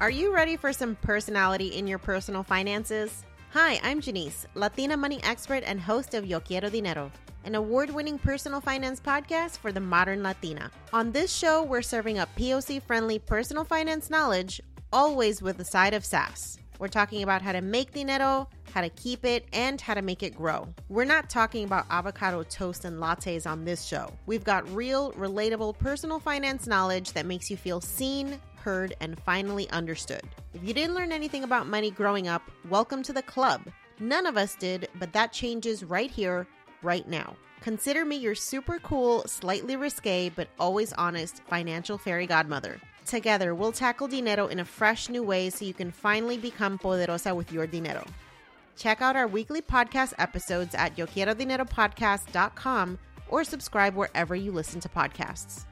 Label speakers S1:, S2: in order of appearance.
S1: Are you ready for some personality in your personal finances? Hi, I'm Jannese, Latina money expert and host of Yo Quiero Dinero, an award winning personal finance podcast for the modern Latina. On this show, we're serving up POC friendly personal finance knowledge, always with a side of sass. We're talking about how to make dinero, how to keep it, and how to make it grow. We're not talking about avocado toast and lattes on this show. We've got real, relatable personal finance knowledge that makes you feel seen, heard, and finally understood. If you didn't learn anything about money growing up, welcome to the club. None of us did, but that changes right here, right now. Consider me your super cool, slightly risque, but always honest financial fairy godmother. Together, we'll tackle dinero in a fresh new way so you can finally become poderosa with your dinero. Check out our weekly podcast episodes at YoQuieroDineroPodcast.com or subscribe wherever you listen to podcasts.